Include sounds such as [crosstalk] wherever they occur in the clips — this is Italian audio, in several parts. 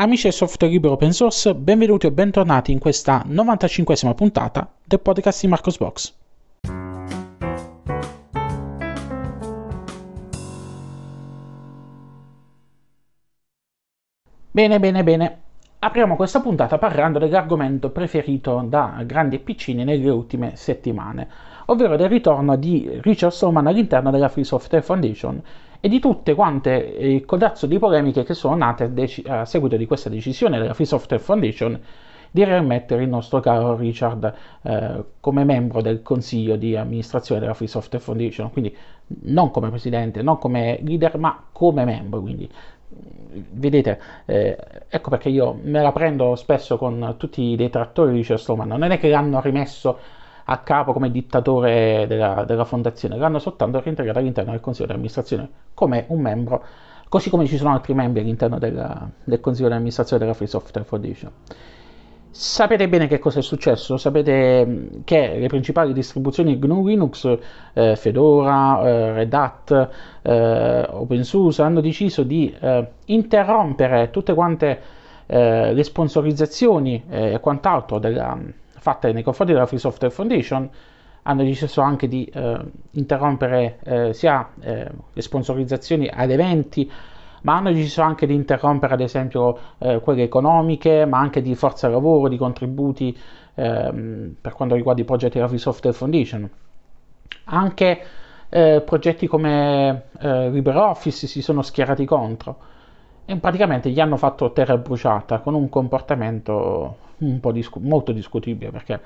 Amici del software libero open source, benvenuti o bentornati in questa 95esima puntata del podcast di Marcos Box. Bene, bene, bene. Apriamo questa puntata parlando dell'argomento preferito da grandi e piccini nelle ultime settimane, ovvero del ritorno di Richard Stallman all'interno della Free Software Foundation e di tutte quante il codazzo di polemiche che sono nate a seguito di questa decisione della Free Software Foundation di rimettere il nostro caro Richard eh, come membro del consiglio di amministrazione della Free Software Foundation, quindi non come presidente, non come leader, ma come membro. Quindi vedete, eh, ecco perché io me la prendo spesso con tutti i detrattori di Richard non è che l'hanno rimesso a capo come dittatore della, della fondazione, l'hanno soltanto reintegrato all'interno del consiglio di amministrazione come un membro, così come ci sono altri membri all'interno della, del consiglio di amministrazione della Free Software Foundation. Sapete bene che cosa è successo, sapete che le principali distribuzioni GNU Linux, eh, Fedora, eh, Red Hat, eh, OpenSUSE hanno deciso di eh, interrompere tutte quante eh, le sponsorizzazioni e quant'altro della, fatte nei confronti della Free Software Foundation hanno deciso anche di eh, interrompere eh, sia eh, le sponsorizzazioni ad eventi, ma hanno deciso anche di interrompere ad esempio eh, quelle economiche, ma anche di forza lavoro, di contributi ehm, per quanto riguarda i progetti della Free Software Foundation. Anche eh, progetti come eh, LibreOffice si sono schierati contro e praticamente gli hanno fatto terra bruciata con un comportamento un po' discu- molto discutibile perché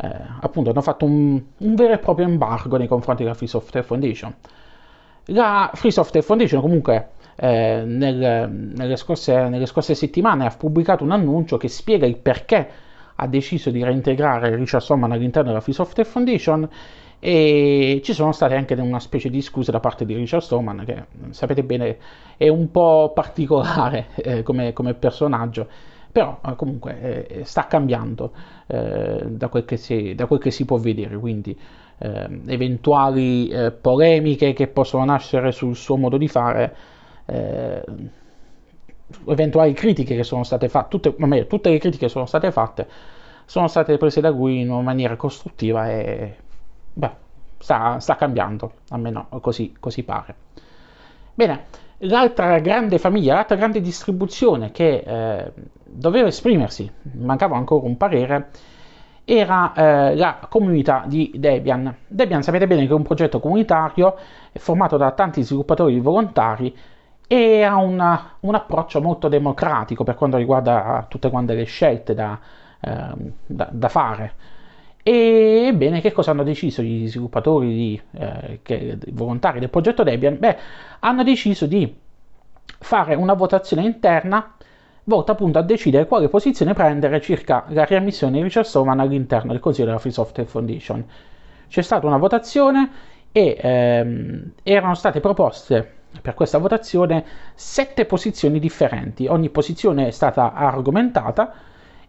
eh, appunto hanno fatto un, un, vero e proprio embargo nei confronti della Free Software Foundation. La Free Software Foundation comunque eh, nel, nelle, scorse, nelle, scorse, settimane ha pubblicato un annuncio che spiega il perché ha deciso di reintegrare Richard Stallman all'interno della Free Software Foundation e ci sono state anche una specie di scuse da parte di Richard Stallman che sapete bene è un po' particolare eh, come, come personaggio però eh, comunque eh, sta cambiando eh, da, quel si, da, quel che si, può vedere, quindi eh, eventuali eh, polemiche che possono nascere sul suo modo di fare, eh, eventuali critiche che sono state fatte, tutte, meglio, tutte le critiche che sono state fatte sono state prese da lui in una maniera costruttiva e beh, sta, sta cambiando, almeno così, così pare. Bene, l'altra grande famiglia, l'altra grande distribuzione che eh, doveva esprimersi, mancava ancora un parere, era eh, la comunità di Debian. Debian sapete bene che è un progetto comunitario formato da tanti sviluppatori volontari e ha una, un approccio molto democratico per quanto riguarda tutte quante le scelte da, eh, da, da fare. Ebbene, che cosa hanno deciso gli sviluppatori di, eh, che, volontari del progetto Debian? Beh, hanno deciso di fare una votazione interna volta appunto a decidere quale posizione prendere circa la riammissione di Richard Stallman all'interno del Consiglio della Free Software Foundation. C'è stata una votazione e ehm, erano state proposte per questa votazione sette posizioni differenti. Ogni posizione è stata argomentata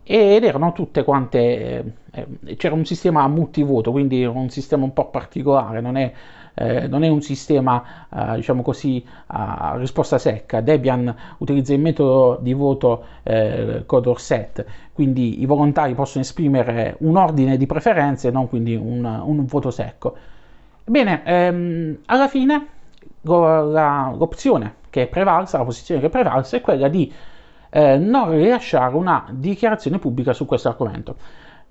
ed erano tutte quante, eh, c'era un sistema multivoto, quindi un sistema un po' particolare, non è, eh, non è un sistema, eh, diciamo così, a risposta secca. Debian utilizza il metodo di voto eh, Codor set, quindi i volontari possono esprimere un ordine di preferenze, non quindi un, un voto secco. Bene, ehm, alla fine la, l'opzione che è prevalsa, la posizione che è prevalsa è quella di eh, non rilasciare una dichiarazione pubblica su questo argomento.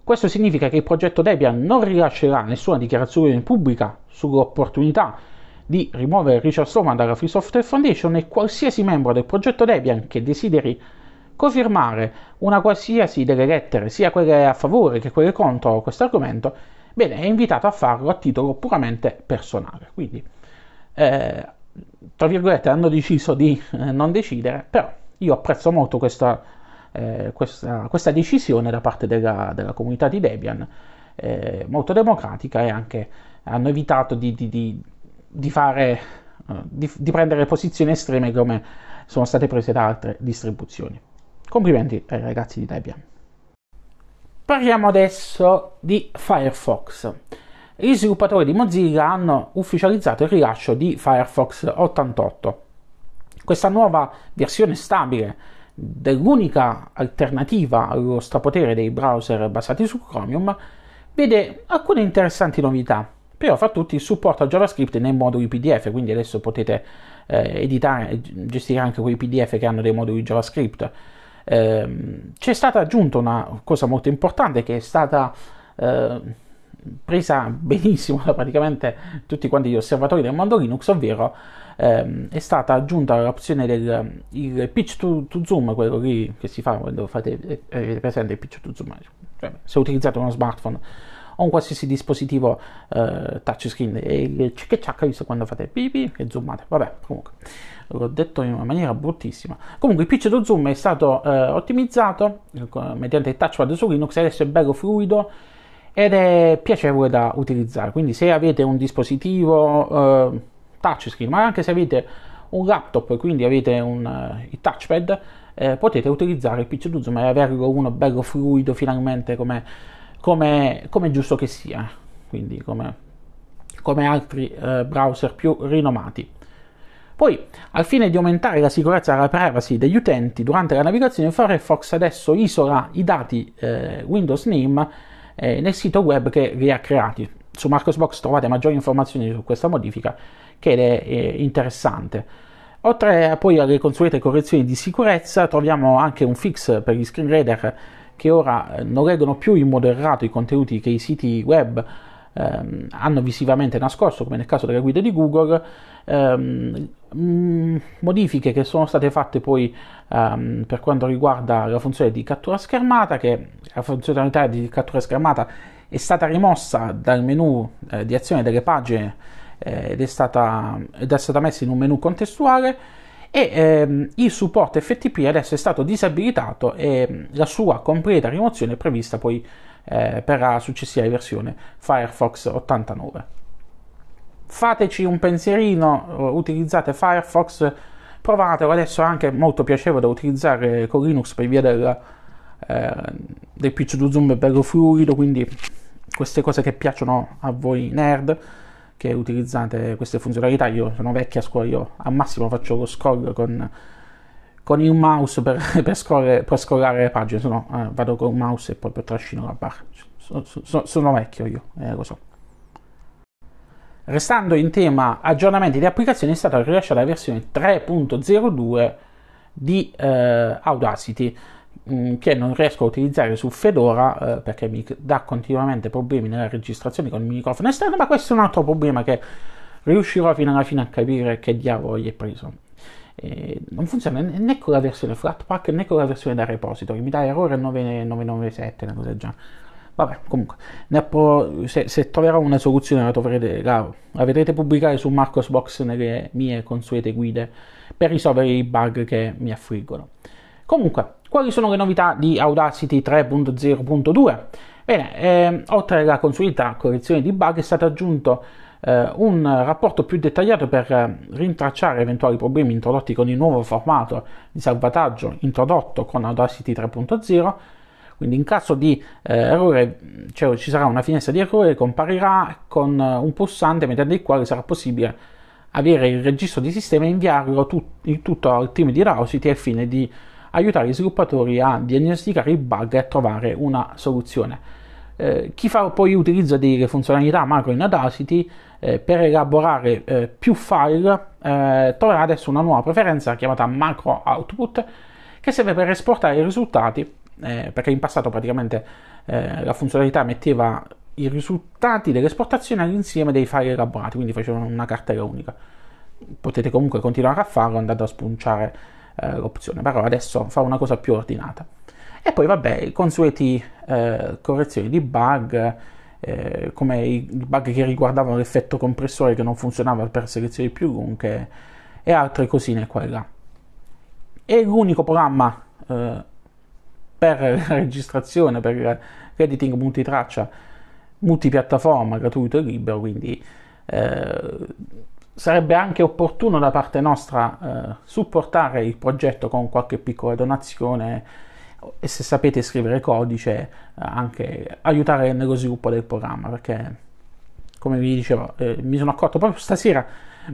Questo significa che il progetto Debian non rilascerà nessuna dichiarazione pubblica sull'opportunità di rimuovere Richard Stallman dalla Free Software Foundation e qualsiasi membro del progetto Debian che desideri confermare una qualsiasi delle lettere, sia quelle a favore che quelle contro questo argomento, bene, è invitato a farlo a titolo puramente personale. Quindi, eh, tra virgolette, hanno deciso di eh, non decidere, però io apprezzo molto questa, eh, questa, questa decisione da parte della, della comunità di Debian, eh, molto democratica e anche hanno evitato di, di, di, di fare, di, prendere posizioni estreme come sono state prese da altre distribuzioni. Complimenti ai ragazzi di Debian. Parliamo adesso di Firefox. Gli sviluppatori di Mozilla hanno ufficializzato il rilascio di Firefox 88 questa nuova versione stabile dell'unica alternativa allo strapotere dei browser basati su Chromium, vede alcune interessanti novità. Però fra tutti il supporto a JavaScript nei moduli PDF, quindi adesso potete eh, editare gestire anche quei PDF che hanno dei moduli JavaScript. Eh, c'è stata aggiunta una cosa molto importante che è stata eh, presa benissimo da praticamente tutti quanti gli osservatori del mondo Linux, ovvero ehm, è stata aggiunta l'opzione del il pitch to, to, zoom, quello lì che si fa quando fate, eh, presente il pitch to zoom, cioè, se utilizzate uno smartphone o un qualsiasi dispositivo eh, touchscreen e il cic ciak visto quando fate pipi e zoomate, vabbè comunque l'ho detto in una maniera bruttissima. Comunque il pitch to zoom è stato eh, ottimizzato eh, mediante il touchpad su Linux e adesso è bello fluido ed è piacevole da utilizzare. Quindi se avete un dispositivo eh, touchscreen, ma anche se avete un laptop, quindi avete un, uh, il touchpad, eh, potete utilizzare il zoom e averlo uno bello fluido finalmente come, come, come giusto che sia, quindi come, come altri uh, browser più rinomati. Poi, al fine di aumentare la sicurezza e la privacy degli utenti durante la navigazione, Firefox adesso isola i dati eh, Windows Name eh, nel sito web che li ha creati. Su Marcosbox trovate maggiori informazioni su questa modifica che è eh, interessante. Oltre poi alle consuete correzioni di sicurezza, troviamo anche un fix per gli screen reader che ora eh, non leggono più in modo errato i contenuti che i siti web ehm, hanno visivamente nascosto, come nel caso delle guide di Google, ehm, mm, modifiche che sono state fatte poi ehm, per quanto riguarda la funzione di cattura schermata, che la funzionalità di cattura schermata è stata rimossa dal menu eh, di azione delle pagine eh, ed, è stata, ed, è stata, messa in un menu contestuale e ehm, il supporto FTP adesso è stato disabilitato e la sua completa rimozione è prevista poi eh, per la successiva versione Firefox 89. Fateci un pensierino, utilizzate Firefox, provatelo, adesso è anche molto piacevole da utilizzare con Linux per via del, eh, del pitch to zoom bello fluido, quindi queste cose che piacciono a voi nerd che utilizzate queste funzionalità. Io sono vecchia a scuola, io al massimo faccio lo scroll con, con il mouse per, [laughs] per, scorrere, per scrollare le pagine, se no eh, vado con il mouse e proprio trascino la barra. So, so, sono vecchio io, eh, lo so. Restando in tema aggiornamenti di applicazioni, è stata rilasciata la versione 3.02 di eh, Audacity che non riesco a utilizzare su Fedora eh, perché mi dà continuamente problemi nella registrazione con il microfono esterno, ma questo è un altro problema che riuscirò fino alla fine a capire che diavolo gli è preso. E non funziona né con la versione Flatpak né con la versione da repository, mi dà errore 997, una cosa del genere. Vabbè, comunque, pro- se, se, troverò una soluzione la, troverete, la, la vedrete pubblicare su Marcosbox nelle mie consuete guide per risolvere i bug che mi affliggono. Comunque, quali sono le novità di Audacity 3.0.2? Bene, eh, oltre alla consueta correzione di bug è stato aggiunto eh, un rapporto più dettagliato per eh, rintracciare eventuali problemi introdotti con il nuovo formato di salvataggio introdotto con Audacity 3.0. Quindi in caso di eh, errore cioè, ci sarà una finestra di errore che comparirà con uh, un pulsante mediante il quale sarà possibile avere il registro di sistema e inviarlo tut- tutto al team di Audacity al fine di aiutare gli sviluppatori a diagnosticare il bug e a trovare una soluzione. Eh, chi fa poi utilizzo delle funzionalità macro in Audacity eh, per elaborare eh, più file eh, troverà adesso una nuova preferenza chiamata macro output che serve per esportare i risultati eh, perché in passato praticamente eh, la funzionalità metteva i risultati dell'esportazione all'insieme dei file elaborati quindi facevano una cartella unica potete comunque continuare a farlo andando a spunciare eh, l'opzione, però adesso fa una cosa più ordinata. E poi vabbè, i consueti eh, correzioni di bug, eh, come i bug che riguardavano l'effetto compressore che non funzionava per selezioni più lunghe e altre cosine qua e là. E l'unico programma eh, per [laughs] la registrazione, per l'editing multitraccia, multipiattaforma, gratuito e libero, quindi eh, sarebbe anche opportuno da parte nostra eh, supportare il progetto con qualche piccola donazione e se sapete scrivere codice eh, anche aiutare nello sviluppo del programma perché come vi dicevo eh, mi sono accorto proprio stasera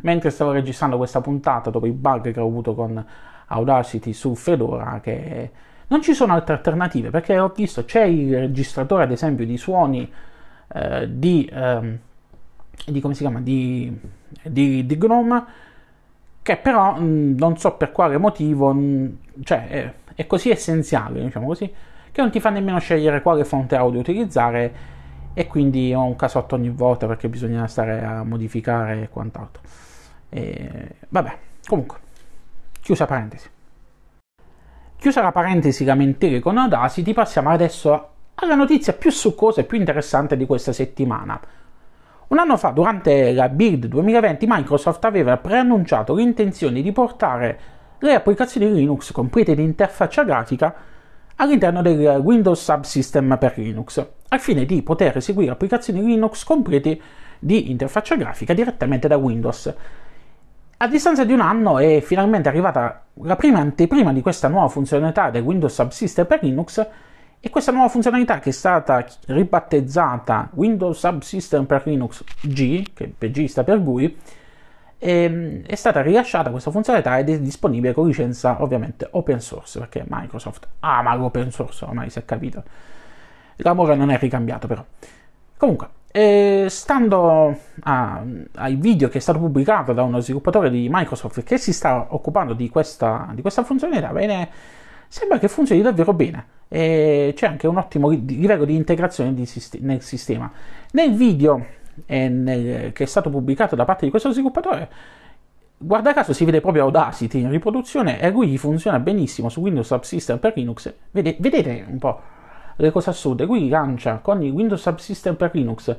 mentre stavo registrando questa puntata dopo i bug che ho avuto con Audacity su Fedora che non ci sono altre alternative perché ho visto c'è il registratore ad esempio di suoni eh, di, eh, di, come si chiama di, di, di Gnome che però mh, non so per quale motivo mh, cioè è, è, così essenziale diciamo così che non ti fa nemmeno scegliere quale fonte audio utilizzare e quindi ho un casotto ogni volta perché bisogna stare a modificare e quant'altro e, vabbè comunque chiusa parentesi Chiusa la parentesi lamentele con Audacity, passiamo adesso alla notizia più succosa e più interessante di questa settimana. Un anno fa, durante la Build 2020, Microsoft aveva preannunciato l'intenzione di portare le applicazioni Linux complete di interfaccia grafica all'interno del Windows Subsystem per Linux, al fine di poter eseguire applicazioni Linux complete di interfaccia grafica direttamente da Windows. A distanza di un anno è finalmente arrivata la prima anteprima di questa nuova funzionalità del Windows Subsystem per Linux e questa nuova funzionalità che è stata ribattezzata Windows Subsystem per Linux G, che per G sta per GUI, è, è stata rilasciata questa funzionalità ed è disponibile con licenza ovviamente open source, perché Microsoft ama l'open source, ormai si è capito. L'amore non è ricambiato però. Comunque, e stando a, ai video che è stato pubblicato da uno sviluppatore di Microsoft che si sta occupando di questa, di questa funzionalità, bene, sembra che funzioni davvero bene. E c'è anche un ottimo livello di integrazione di sist- nel sistema. Nel video nel, che è stato pubblicato da parte di questo sviluppatore, guarda caso si vede proprio Audacity in riproduzione e lui funziona benissimo su Windows Subsystem per Linux. Vede, vedete un po' le cose assurde. Qui lancia con il Windows Subsystem per Linux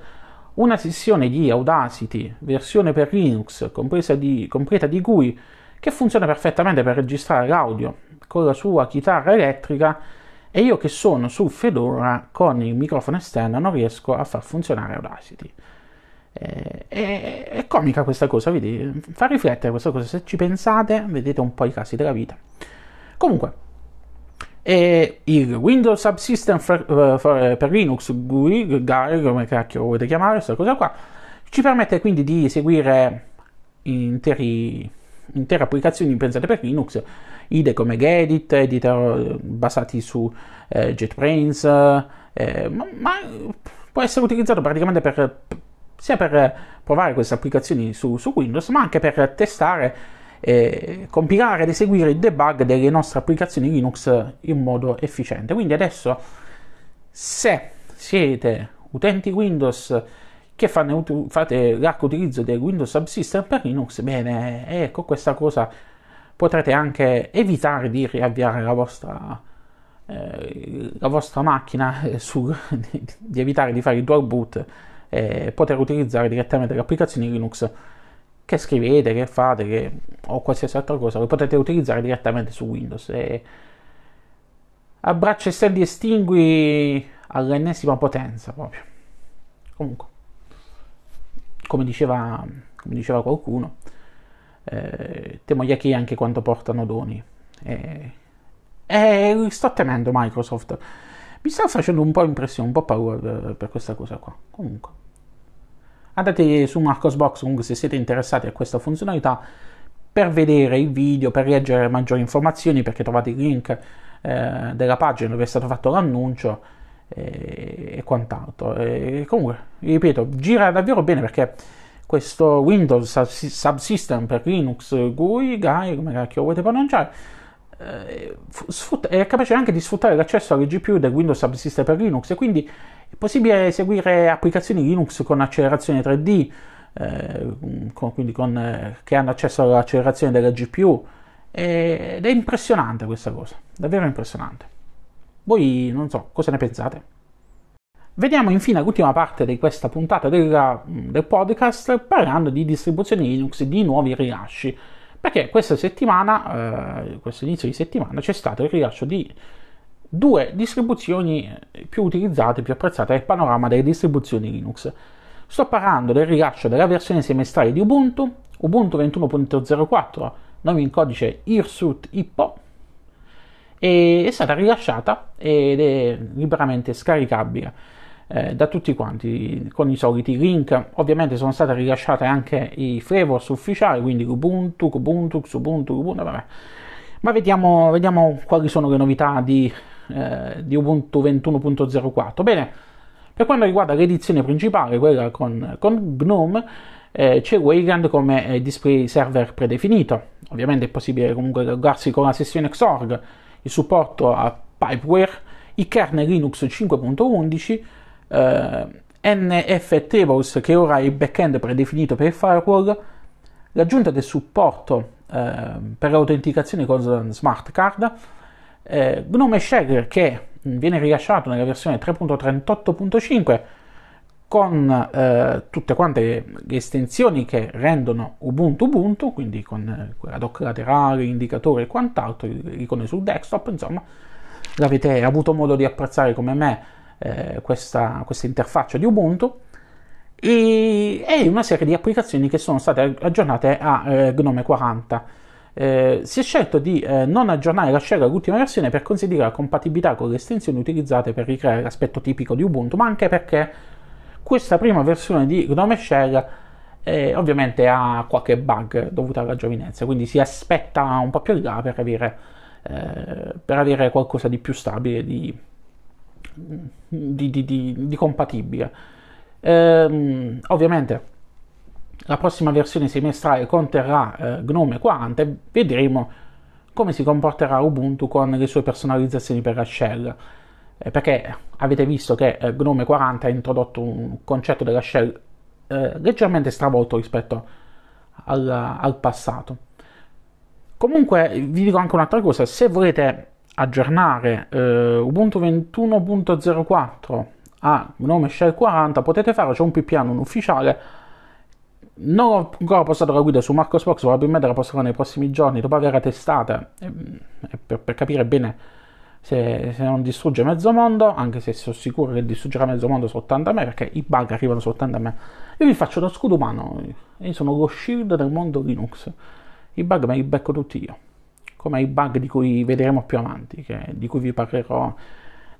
una sessione di Audacity, versione per Linux, di, completa di GUI, che funziona perfettamente per registrare l'audio con la sua chitarra elettrica e io che sono su Fedora con il microfono esterno non riesco a far funzionare Audacity. È, è, è comica questa cosa, vedi? Fa riflettere questa cosa, se ci pensate vedete un po' i casi della vita. Comunque, e il Windows Subsystem for, uh, for, per Linux GUI, GUI, come cacchio volete chiamare, questa cosa qua, ci permette quindi di eseguire interi, intere applicazioni pensate per Linux, IDE come Gedit, editor basati su eh, JetBrains, eh, ma, ma, può essere utilizzato praticamente per, sia per provare queste applicazioni su, su Windows, ma anche per testare eh, compilare ed eseguire il debug delle nostre applicazioni Linux in modo efficiente. Quindi adesso se siete utenti Windows che fanno, fate l'arco utilizzo del Windows Subsystem per Linux, bene, ecco questa cosa potrete anche evitare di riavviare la vostra, eh, la vostra macchina, eh, su, [laughs] di evitare di fare il dual boot e poter utilizzare direttamente le applicazioni Linux che scrivete, che fate, che, o qualsiasi altra cosa, lo potete utilizzare direttamente su Windows. E abbraccia stendi estingui all'ennesima potenza proprio. Comunque, come diceva, come diceva qualcuno, eh, temo gli hacchi anche quando portano doni. E, e sto temendo Microsoft. Mi sta facendo un po' impressione, un po' paura per, per questa cosa qua. Comunque andate su Marcosbox comunque se siete interessati a questa funzionalità per vedere il video, per leggere maggiori informazioni perché trovate il link eh, della pagina dove è stato fatto l'annuncio e, quant'altro. E comunque, ripeto, gira davvero bene perché questo Windows Subsystem per Linux GUI, GUI, come cacchio volete pronunciare, eh, è capace anche di sfruttare l'accesso alle GPU del Windows Subsystem per Linux e quindi è possibile eseguire applicazioni Linux con accelerazione 3D, eh, con, quindi con, eh, che hanno accesso all'accelerazione della GPU, ed è impressionante questa cosa, davvero impressionante. Voi non so, cosa ne pensate? Vediamo infine l'ultima parte di questa puntata della, del podcast parlando di distribuzioni Linux di nuovi rilasci. Perché questa settimana, eh, questo inizio di settimana, c'è stato il rilascio di due distribuzioni più utilizzate, più apprezzate nel panorama delle distribuzioni Linux. Sto parlando del rilascio della versione semestrale di Ubuntu, Ubuntu 21.04, nome in codice Hirsut Hippo, e è stata rilasciata ed è liberamente scaricabile eh, da tutti quanti con i soliti link. Ovviamente sono state rilasciate anche i flavors ufficiali, quindi Ubuntu, Ubuntu, Ubuntu, Ubuntu, vabbè Ma vediamo, vediamo quali sono le novità di, eh, di Ubuntu 21.04. Bene, per quanto riguarda l'edizione principale, quella con, con GNOME, eh, c'è Wayland come eh, display server predefinito. Ovviamente è possibile comunque loggarsi con la sessione Xorg, il supporto a Pipeware, i kernel Linux 5.11, eh, NF che ora è il backend predefinito per il firewall, l'aggiunta del supporto eh, per l'autenticazione con smart card, eh, Gnome Shell che viene rilasciato nella versione 3.38.5 con eh, tutte quante le estensioni che rendono Ubuntu Ubuntu, quindi con eh, quella doc laterale, indicatore e quant'altro, icone sul desktop, insomma, l'avete avuto modo di apprezzare come me eh, questa, questa interfaccia di Ubuntu e, e, una serie di applicazioni che sono state aggiornate a eh, Gnome 40. Eh, si è scelto di eh, non aggiornare la shell all'ultima versione per la compatibilità con le estensioni utilizzate per ricreare l'aspetto tipico di Ubuntu, ma anche perché questa prima versione di Gnome Shell eh, ovviamente ha qualche bug dovuto alla giovinezza, quindi si aspetta un po' più in là per avere, eh, per avere qualcosa di più stabile, di, di, di, di compatibile. Ehm, ovviamente la prossima versione semestrale conterrà eh, Gnome 40 e vedremo come si comporterà Ubuntu con le sue personalizzazioni per la shell. Eh, perché avete visto che eh, Gnome 40 ha introdotto un concetto della shell eh, leggermente stravolto rispetto al, al passato. Comunque vi dico anche un'altra cosa, se volete aggiornare eh, Ubuntu 21.04 a Gnome Shell 40 potete farlo, c'è un pipiano un ufficiale non ho ancora postato la guida su Marcosbox, probabilmente la posterò nei prossimi giorni dopo averla testata eh, per, per, capire bene se, se, non distrugge mezzo mondo, anche se sono sicuro che distruggerà mezzo mondo soltanto a me, perché i bug arrivano soltanto a me. Io vi faccio lo scudo umano, io sono lo shield del mondo Linux. I bug me li becco tutti io, come i bug di cui vedremo più avanti, che, di cui vi parlerò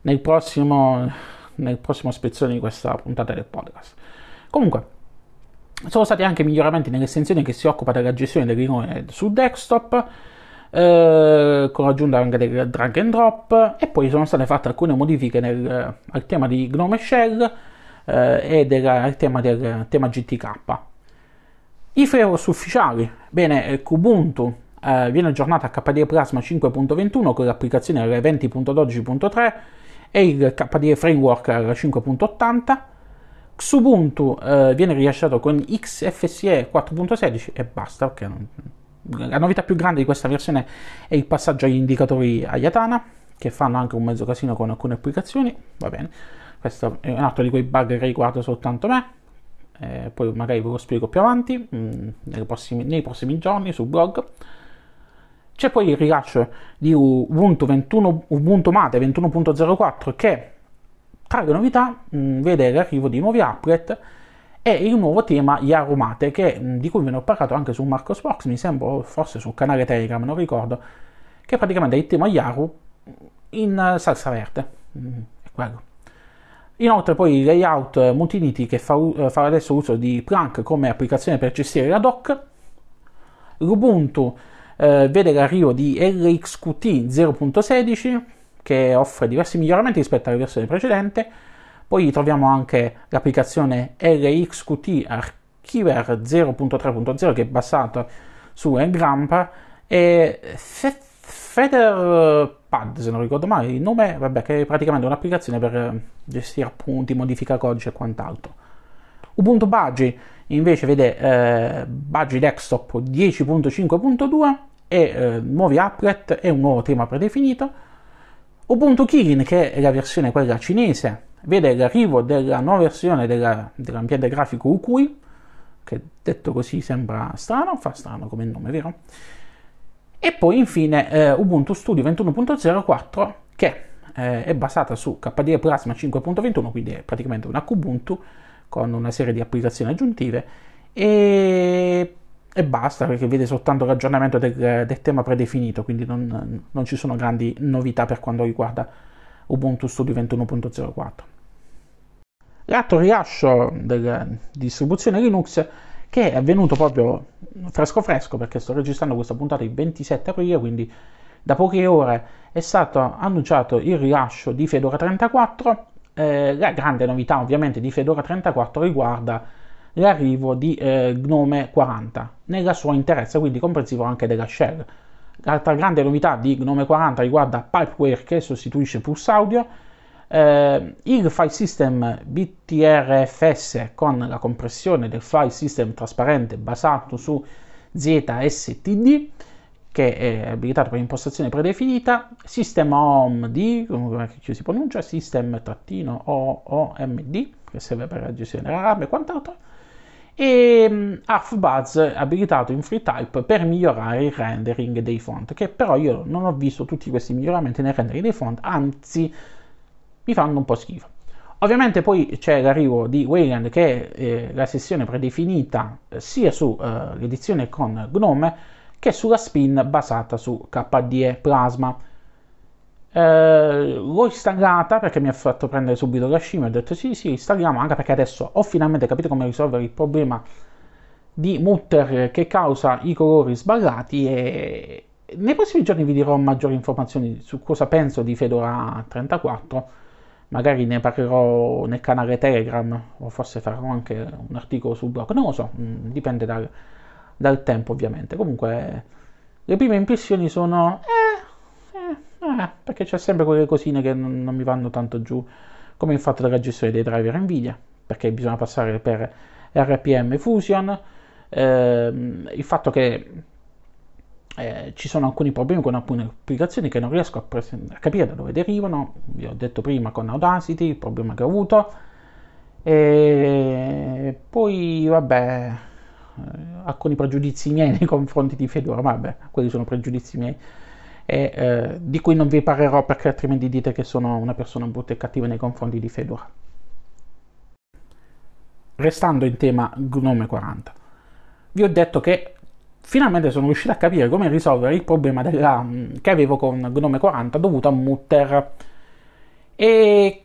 nel prossimo, nel prossimo spezzone di questa puntata del podcast. Comunque, sono stati anche miglioramenti nell'estensione che si occupa della gestione del rione sul desktop, eh, con l'aggiunta anche del drag and drop, e poi sono state fatte alcune modifiche nel, al tema di Gnome Shell eh, e del, al tema del tema GTK. I FreeOS ufficiali, bene, Kubuntu eh, viene aggiornata a KDE Plasma 5.21 con l'applicazione R20.12.3 e il KDE Framework R5.80 Xubuntu eh, viene rilasciato con XFCE 4.16 e basta, perché non... la novità più grande di questa versione è il passaggio agli indicatori Ayatana, che fanno anche un mezzo casino con alcune applicazioni, va bene, questo è un altro di quei bug che riguarda soltanto me, eh, poi magari ve lo spiego più avanti, mh, mm, prossimi, nei prossimi giorni sul blog. C'è poi il rilascio di Ubuntu, 21, Ubuntu Mate 21.04 che tra le novità mh, mm, vede l'arrivo di nuovi applet e il nuovo tema Yarumate che, mm, di cui ve ne ho parlato anche su Marcos Box, mi sembra forse sul canale Telegram, non ricordo, che praticamente è il tema Yaru in salsa verde. Mm, è quello. Inoltre poi il layout Multinity che fa, uh, fa, adesso uso di Plank come applicazione per gestire la dock. L'Ubuntu uh, vede l'arrivo di LXQT 0.16 che offre diversi miglioramenti rispetto alla versione precedente. Poi troviamo anche l'applicazione LXQT Archiver 0.3.0 che è basata su Ngramp e FeatherPad, se non ricordo male il nome, vabbè, che è praticamente un'applicazione per gestire appunti, modificare codice e quant'altro. Ubuntu Budgie invece vede eh, Budgie Desktop 10.5.2 e eh, nuovi applet e un nuovo tema predefinito. Ubuntu Kirin, che è la versione quella cinese, vede l'arrivo della nuova versione della, dell'ambiente grafico Ukui, che detto così sembra strano, fa strano come nome, vero? E poi infine eh, Ubuntu Studio 21.04 che eh, è basata su KDE Plasma 5.21, quindi è praticamente una Kubuntu con una serie di applicazioni aggiuntive e e basta perché vede soltanto l'aggiornamento del, del tema predefinito, quindi non, non, ci sono grandi novità per quanto riguarda Ubuntu Studio 21.04. L'altro rilascio della distribuzione Linux che è avvenuto proprio fresco fresco perché sto registrando questa puntata il 27 aprile, quindi da poche ore è stato annunciato il rilascio di Fedora 34. Eh, la grande novità ovviamente di Fedora 34 riguarda l'arrivo di eh, Gnome 40 nella sua interezza, quindi comprensivo anche della shell. L'altra grande novità di Gnome 40 riguarda Pipeware che sostituisce Pulse Audio, eh, il file system BTRFS con la compressione del file system trasparente basato su ZSTD che è abilitato per impostazione predefinita, sistema OMD, come si pronuncia, system-OOMD, che serve per la gestione della RAM e quant'altro, e um, mm, HalfBuzz abilitato in FreeType per migliorare il rendering dei font, che però io non ho visto tutti questi miglioramenti nel rendering dei font, anzi mi fanno un po' schifo. Ovviamente poi c'è l'arrivo di Wayland che è eh, la sessione predefinita eh, sia sull'edizione eh, con Gnome che sulla spin basata su KDE Plasma. Eh, l'ho installata perché mi ha fatto prendere subito la scimmia, ho detto sì sì installiamo anche perché adesso ho finalmente capito come risolvere il problema di mutter che causa i colori sballati e nei prossimi giorni vi dirò maggiori informazioni su cosa penso di Fedora 34 magari ne parlerò nel canale Telegram o forse farò anche un articolo sul blog, non lo so, mm, dipende dal, dal tempo ovviamente. Comunque le prime impressioni sono... Eh, eh, perché c'è sempre quelle cosine che non, non, mi vanno tanto giù, come il fatto della gestione dei driver Nvidia, perché bisogna passare per RPM Fusion, ehm, il fatto che eh, ci sono alcuni problemi con alcune applicazioni che non riesco a, presen- a, capire da dove derivano. Vi ho detto prima con Audacity il problema che ho avuto. E poi, vabbè, eh, alcuni pregiudizi miei [laughs] nei confronti di Fedora, vabbè, quelli sono pregiudizi miei. E, eh, di cui non vi parlerò perché altrimenti dite che sono una persona brutta e cattiva nei confronti di Fedora. Restando in tema Gnome 40, vi ho detto che finalmente sono riuscito a capire come risolvere il problema della, mm, che avevo con Gnome 40 dovuto a Mutter e eh,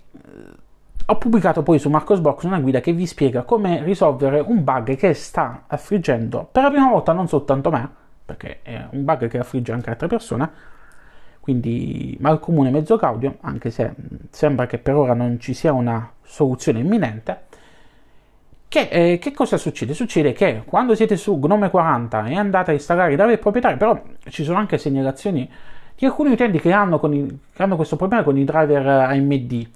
ho pubblicato poi su Marcosbox una guida che vi spiega come risolvere un bug che sta affliggendo per la prima volta non soltanto me, perché è un bug che affligge anche altre persone, quindi mal comune mezzo caudio, anche se mm, sembra che per ora non ci sia una soluzione imminente. Che, eh, che, cosa succede? Succede che quando siete su Gnome 40 e andate a installare i driver proprietari, però ci sono anche segnalazioni di alcuni utenti che hanno, i, che hanno questo problema con i driver AMD.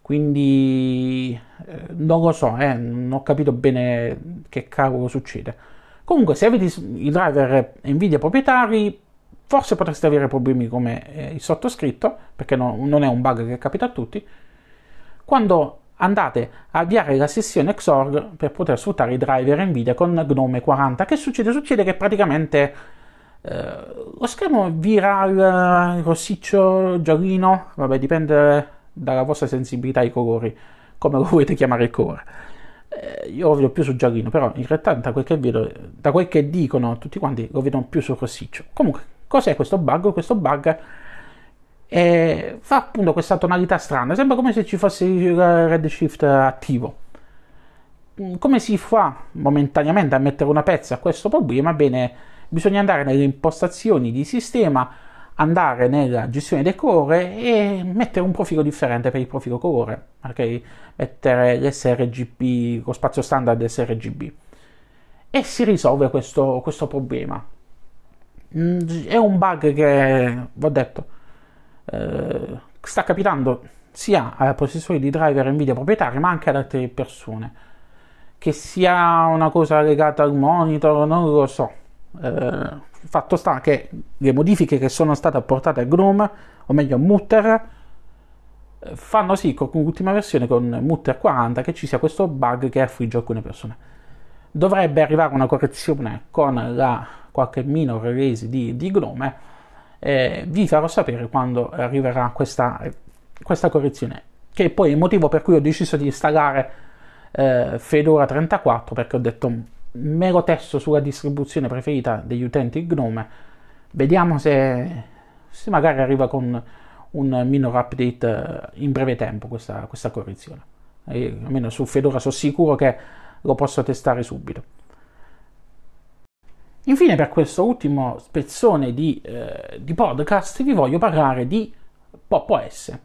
Quindi eh, non lo so, eh, non ho capito bene che cavolo succede. Comunque, se avete i driver Nvidia proprietari, forse potreste avere problemi come eh, il sottoscritto, perché no, non è un bug che capita a tutti. Quando andate a avviare la sessione Xorg per poter sfruttare i driver Nvidia con Gnome 40. Che succede? Succede che praticamente eh, lo schermo vira il rossiccio, giallino, vabbè dipende dalla vostra sensibilità ai colori, come lo volete chiamare il colore. Eh, io lo vedo più sul giallino, però in realtà da quel che vedo, da quel che dicono tutti quanti, lo vedono più sul rossiccio. Comunque, cos'è questo bug? Questo bug e fa appunto questa tonalità strana, sembra come se ci fosse il redshift attivo. Mm, come si fa momentaneamente a mettere una pezza a questo problema? Bene, bisogna andare nelle impostazioni di sistema, andare nella gestione del colore e mettere un profilo differente per il profilo colore, ok? Mettere l'sRGB, lo spazio standard sRGB. E si risolve questo, questo problema. Mm, è un bug che, vi ho detto, eh, sta capitando sia ai possessori di driver Nvidia proprietari ma anche ad altre persone. Che sia una cosa legata al monitor, non lo so. Eh, fatto sta che le modifiche che sono state apportate a Gnome, o meglio a Mutter, eh, fanno sì con l'ultima versione con Mutter 40 che ci sia questo bug che affligge alcune persone. Dovrebbe arrivare una correzione con la qualche minor release di, di Gnome eh, vi farò sapere quando arriverà questa, questa, correzione, che è poi il motivo per cui ho deciso di installare eh, Fedora 34, perché ho detto me lo testo sulla distribuzione preferita degli utenti Gnome, vediamo se, se magari arriva con un minor update eh, in breve tempo questa, questa correzione. E, almeno su Fedora sono sicuro che lo posso testare subito. Infine, per questo ultimo spezzone di, eh, di podcast, vi voglio parlare di PopOS.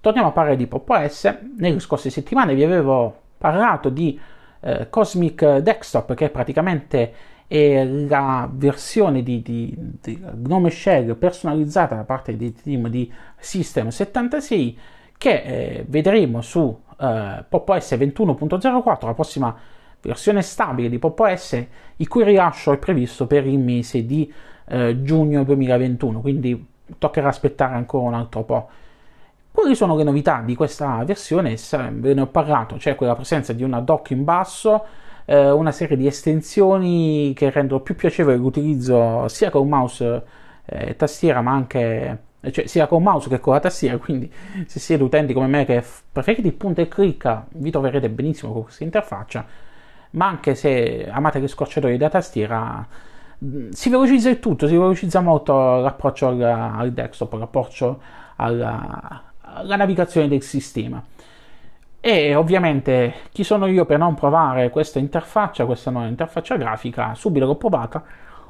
Torniamo a parlare di PopOS. Nelle scorse settimane vi avevo parlato di eh, Cosmic Desktop, che è praticamente è la versione di, di, di, Gnome Shell personalizzata da parte del team di System 76 che eh, vedremo su eh, PopOS 21.04, la prossima versione stabile di PopOS, il cui rilascio è previsto per il mese di eh, giugno 2021, quindi toccherà aspettare ancora un altro po'. Quali sono le novità di questa versione? Ve ne ho parlato, c'è quella presenza di una dock in basso, eh, una serie di estensioni che rendono più piacevole l'utilizzo sia con mouse e eh, tastiera, ma anche cioè, sia con mouse che con la tastiera. Quindi, se siete utenti come me che preferite il punto e clicca, vi troverete benissimo con questa interfaccia. Ma anche se amate le scorciatoie da tastiera, si velocizza il tutto, si velocizza molto l'approccio al, al desktop, l'approccio alla, la navigazione del sistema. E ovviamente chi sono io per non provare questa interfaccia, questa nuova interfaccia grafica, subito l'ho provata.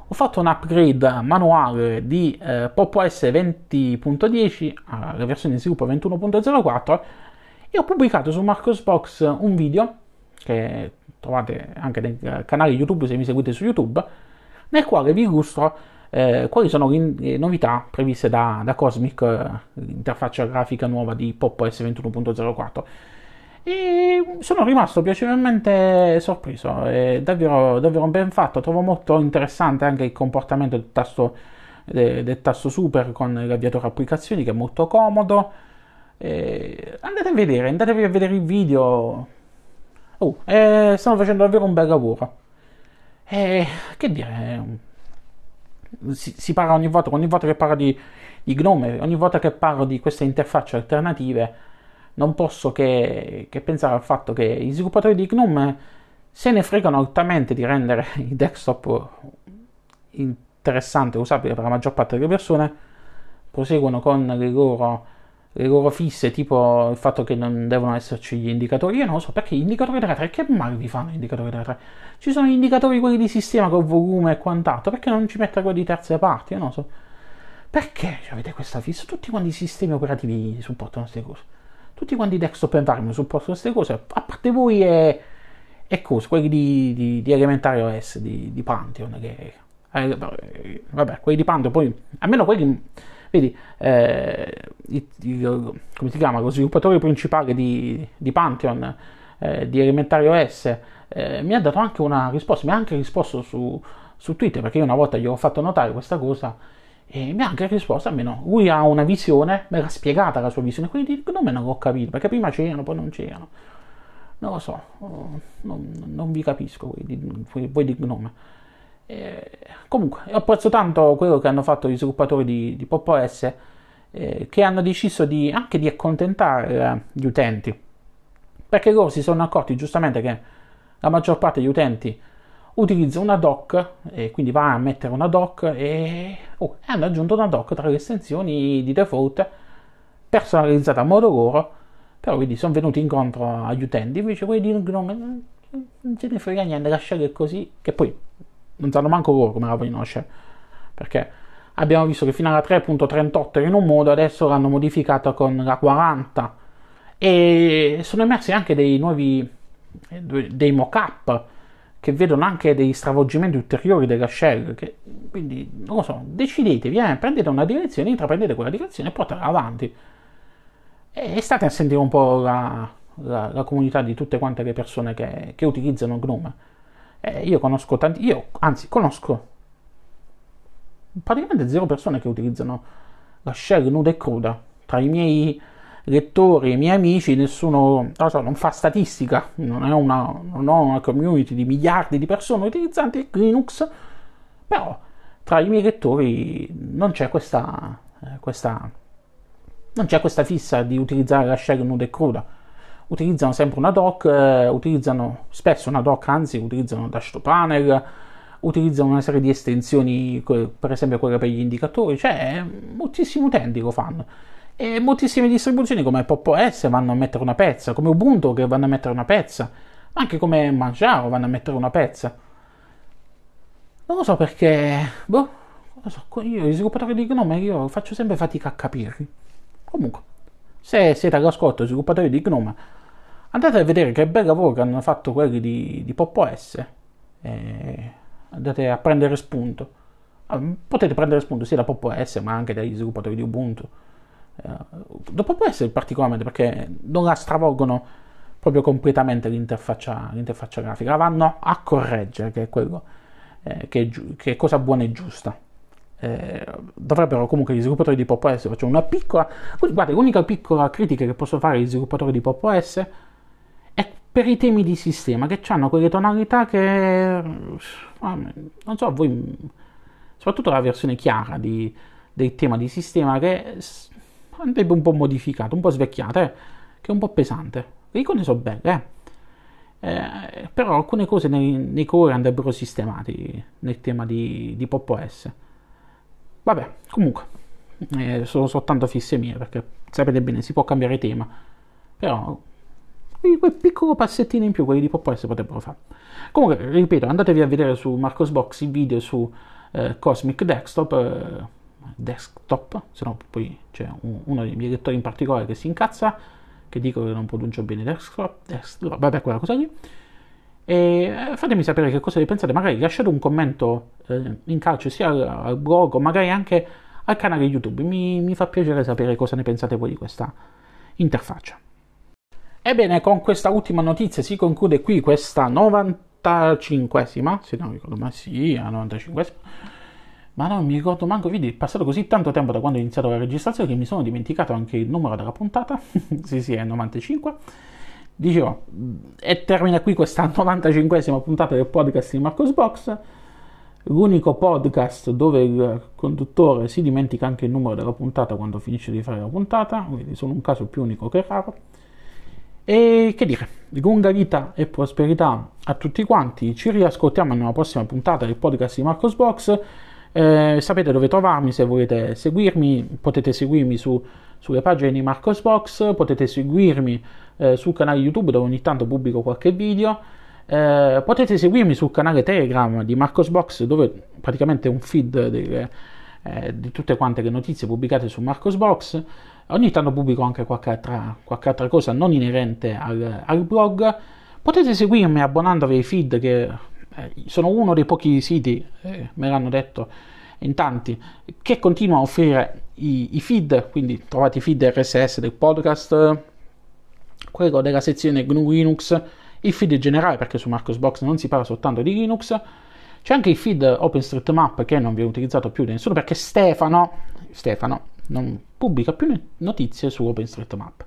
Ho fatto un upgrade manuale di eh, PopOS 20.10 alla versione di sviluppo 21.04 e ho pubblicato su Marcosbox un video che trovate anche nel canale YouTube se mi seguite su YouTube, nel quale vi illustro eh, quali sono le novità previste da, da Cosmic, eh, l'interfaccia grafica nuova di PopOS 21.04. E sono rimasto piacevolmente sorpreso, è davvero, davvero ben fatto, trovo molto interessante anche il comportamento del tasto, del, tasto super con l'avviatore applicazioni che è molto comodo. E andate a vedere, andatevi a vedere il video. Oh, eh, stanno facendo davvero un bel lavoro. E che dire, si, si, parla ogni volta, ogni volta che parlo di, di Gnome, ogni volta che parlo di queste interfacce alternative, non posso che, che, pensare al fatto che i sviluppatori di Gnome se ne fregano altamente di rendere [laughs] il desktop interessante e usabile per la maggior parte delle persone, proseguono con le loro le loro fisse, tipo il fatto che non devono esserci gli indicatori. Io non lo so perché gli indicatori della 3, che male vi fanno gli indicatori della 3? Ci sono gli indicatori quelli di sistema con volume e quant'altro, perché non ci mettere quelli di terze parti? Io non lo so. Perché avete questa fissa? Tutti quanti i sistemi operativi supportano queste cose. Tutti quanti i desktop environment supportano queste cose, a parte voi e, e cose, quelli di, di, di Elementary OS, di, di Pantheon, che... Eh, vabbè, quelli di Pantheon, poi, almeno quelli Vedi, eh, il, il, come si chiama, lo sviluppatore principale di, di Pantheon, eh, di Elementary OS, eh, mi ha dato anche una risposta, mi ha anche risposto su, su Twitter, perché io una volta gli ho fatto notare questa cosa e mi ha anche risposto, almeno lui ha una visione, me l'ha spiegata la sua visione, quindi non me ne ho capito, perché prima c'erano, poi non c'erano. Non lo so, non, non vi capisco voi di, voi di Gnome. Comunque, ho apprezzo tanto quello che hanno fatto gli sviluppatori di, di PopOS, eh, che hanno deciso di, anche di accontentare eh, gli utenti, perché loro si sono accorti giustamente che la maggior parte degli utenti utilizza una dock e quindi va a mettere una dock e oh, hanno aggiunto una dock tra le estensioni di default personalizzata a modo loro però quindi sono venuti incontro agli utenti invece quelli di Gnome non ce ne frega niente lasciare così che poi non sanno manco loro come la vogliono lasciare. Perché abbiamo visto che fino alla 3.38 era in un modo, adesso l'hanno modificata con la 40 e sono emersi anche dei nuovi dei mock-up che vedono anche dei stravolgimenti ulteriori della shell che, quindi non lo so decidetevi eh, prendete una direzione intraprendete quella direzione e portatela avanti. E state a sentire un po' la, la, la comunità di tutte quante le persone che, che utilizzano Gnome eh, io conosco tanti, io anzi conosco praticamente zero persone che utilizzano la shell nuda e cruda. Tra i miei lettori e i miei amici nessuno, non, so, non fa statistica, non, è una, non ho una community di miliardi di persone utilizzanti Linux, però tra i miei lettori non c'è questa, eh, questa, non c'è questa fissa di utilizzare la shell nuda e cruda utilizzano sempre una dock, eh, utilizzano spesso una dock, anzi utilizzano Dash Panel, utilizzano una serie di estensioni, per esempio quelle per gli indicatori, cioè moltissimi utenti lo fanno. E moltissime distribuzioni come PopOS vanno a mettere una pezza, come Ubuntu che vanno a mettere una pezza, ma anche come Manjaro vanno a mettere una pezza. Non lo so perché, boh, non so, io gli sviluppatori di Gnome io faccio sempre fatica a capirli. Comunque, se siete all'ascolto sviluppatori di Gnome, andate a vedere che bel lavoro che hanno fatto quelli di, di Pop OS. E andate a prendere spunto. Ah, potete prendere spunto sia da Pop OS ma anche dagli sviluppatori di Ubuntu. Eh, da Pop OS particolarmente perché non la stravolgono proprio completamente l'interfaccia, l'interfaccia grafica, la vanno a correggere, che è quello eh, che, che, è cosa buona e giusta. Eh, dovrebbero comunque gli sviluppatori di Pop OS facciamo una piccola guarda l'unica piccola critica che posso fare agli sviluppatori di Pop OS per i temi di sistema che hanno quelle tonalità che ah, non so voi soprattutto la versione chiara di, del tema di sistema che andrebbe un po' modificata un po' svecchiata eh, che è un po' pesante le icone sono belle, eh? Eh, però alcune cose nei, nei colori andrebbero sistemati nel tema di, di Pop OS. Vabbè, comunque, eh, sono soltanto fisse mie perché sapete bene, si può cambiare tema, però quel piccolo passettino in più, quelli di Pop OS potrebbero fare. Comunque, ripeto, andatevi a vedere su Marcosbox il video su eh, Cosmic Desktop, eh, desktop, se no poi c'è un, uno dei miei lettori in particolare che si incazza che dico che non pronuncio bene desktop, desktop vabbè quella cosa lì. E eh, fatemi sapere che cosa ne pensate, magari lasciate un commento eh, in calcio sia al, al, blog o magari anche al canale YouTube, mi, mi fa piacere sapere cosa ne pensate voi di questa interfaccia. Ebbene, con questa ultima notizia si conclude qui questa 95esima, se non ricordo ma sì, la 95esima ma non mi ricordo manco, vedi, è passato così tanto tempo da quando ho iniziato la registrazione che mi sono dimenticato anche il numero della puntata. [laughs] sì, sì, è 95. Dicevo, e termina qui questa 95esima puntata del podcast di Marcos Box. L'unico podcast dove il conduttore si dimentica anche il numero della puntata quando finisce di fare la puntata, quindi sono un caso più unico che raro. E che dire, lunga vita e prosperità a tutti quanti. Ci riascoltiamo nella prossima puntata del podcast di Marcos Box. Eh, sapete dove trovarmi se volete seguirmi, potete seguirmi su, sulle pagine di Marcosbox, potete seguirmi eh, sul canale YouTube dove ogni tanto pubblico qualche video, eh, potete seguirmi sul canale Telegram di Marcosbox dove praticamente è un feed delle, eh, di tutte quante le notizie pubblicate su Marcosbox. Ogni tanto pubblico anche qualche altra, qualche altra cosa non inerente al, al blog. Potete seguirmi abbonandovi ai feed che eh, sono uno dei pochi siti, eh, me l'hanno detto in tanti, che continua a offrire i, i, feed, quindi trovate i feed RSS del podcast, quello della sezione GNU Linux, il feed generale perché su Marcosbox non si parla soltanto di Linux, c'è anche il feed OpenStreetMap che non viene utilizzato più da nessuno perché Stefano, Stefano non pubblica più notizie su OpenStreetMap.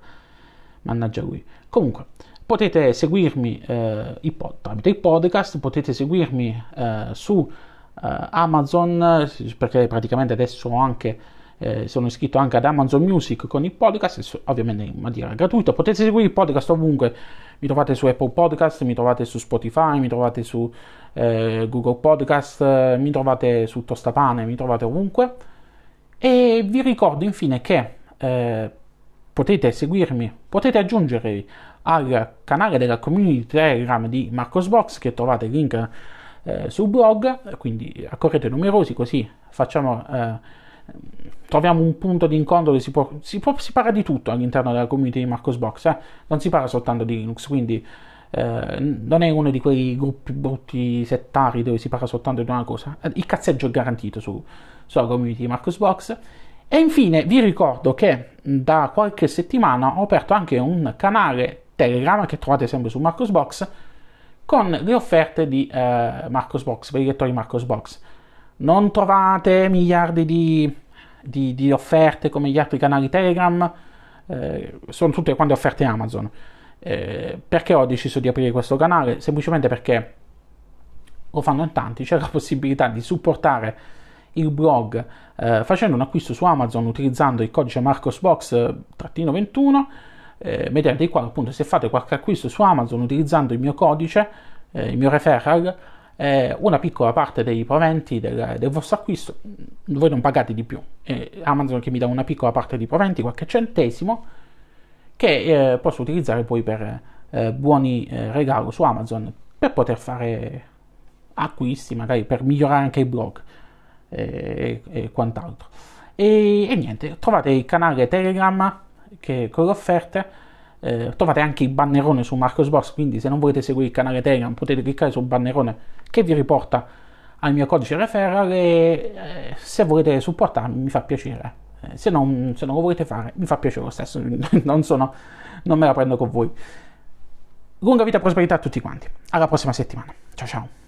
Mannaggia lui. Comunque, potete seguirmi eh, il pod, tramite il podcast, potete seguirmi eh, su eh, Amazon, perché praticamente adesso ho anche, eh, sono iscritto anche ad Amazon Music con il podcast, ovviamente in maniera gratuita. Potete seguire il podcast ovunque, mi trovate su Apple Podcast, mi trovate su Spotify, mi trovate su eh, Google Podcast, mi trovate su Tostapane, mi trovate ovunque. E vi ricordo infine che eh, potete seguirmi, potete aggiungervi al canale della community Telegram di Marcosbox che trovate il link eh, sul blog, quindi accorrete numerosi così facciamo, eh, troviamo un punto di incontro dove si, può, si, può, si parla di tutto all'interno della community di Marcosbox, eh? non si parla soltanto di Linux, quindi eh, non è uno di quei gruppi brutti settari dove si parla soltanto di una cosa, il cazzeggio è garantito su, sulla community di Marcosbox. E infine vi ricordo che da qualche settimana ho aperto anche un canale Telegram che trovate sempre su Marcosbox con le offerte di eh, Marcosbox, per i lettori Marcosbox. Non trovate miliardi di, di, di, offerte come gli altri canali Telegram, eh, sono tutte quante offerte Amazon. Eh, perché ho deciso di aprire questo canale? Semplicemente perché lo fanno in tanti, c'è la possibilità di supportare il blog eh, facendo un acquisto su Amazon utilizzando il codice Marcosbox-21 eh, mediante il quale appunto se fate qualche acquisto su Amazon utilizzando il mio codice, eh, il mio referral, eh, una piccola parte dei proventi del, del, vostro acquisto, voi non pagate di più, Amazon che mi dà una piccola parte dei proventi, qualche centesimo, che eh, posso utilizzare poi per eh, buoni eh, regali su Amazon per poter fare acquisti, magari per migliorare anche il blog e, e quant'altro. E, e, niente, trovate il canale Telegram che, con le offerte, eh, trovate anche il bannerone su Marcos Box, quindi se non volete seguire il canale Telegram potete cliccare sul bannerone che vi riporta al mio codice referral e eh, se volete supportarmi mi fa piacere. Eh, se, non, se non lo volete fare mi fa piacere lo stesso, [laughs] non, sono, non me la prendo con voi. Lunga vita e prosperità a tutti quanti. Alla prossima settimana. Ciao ciao.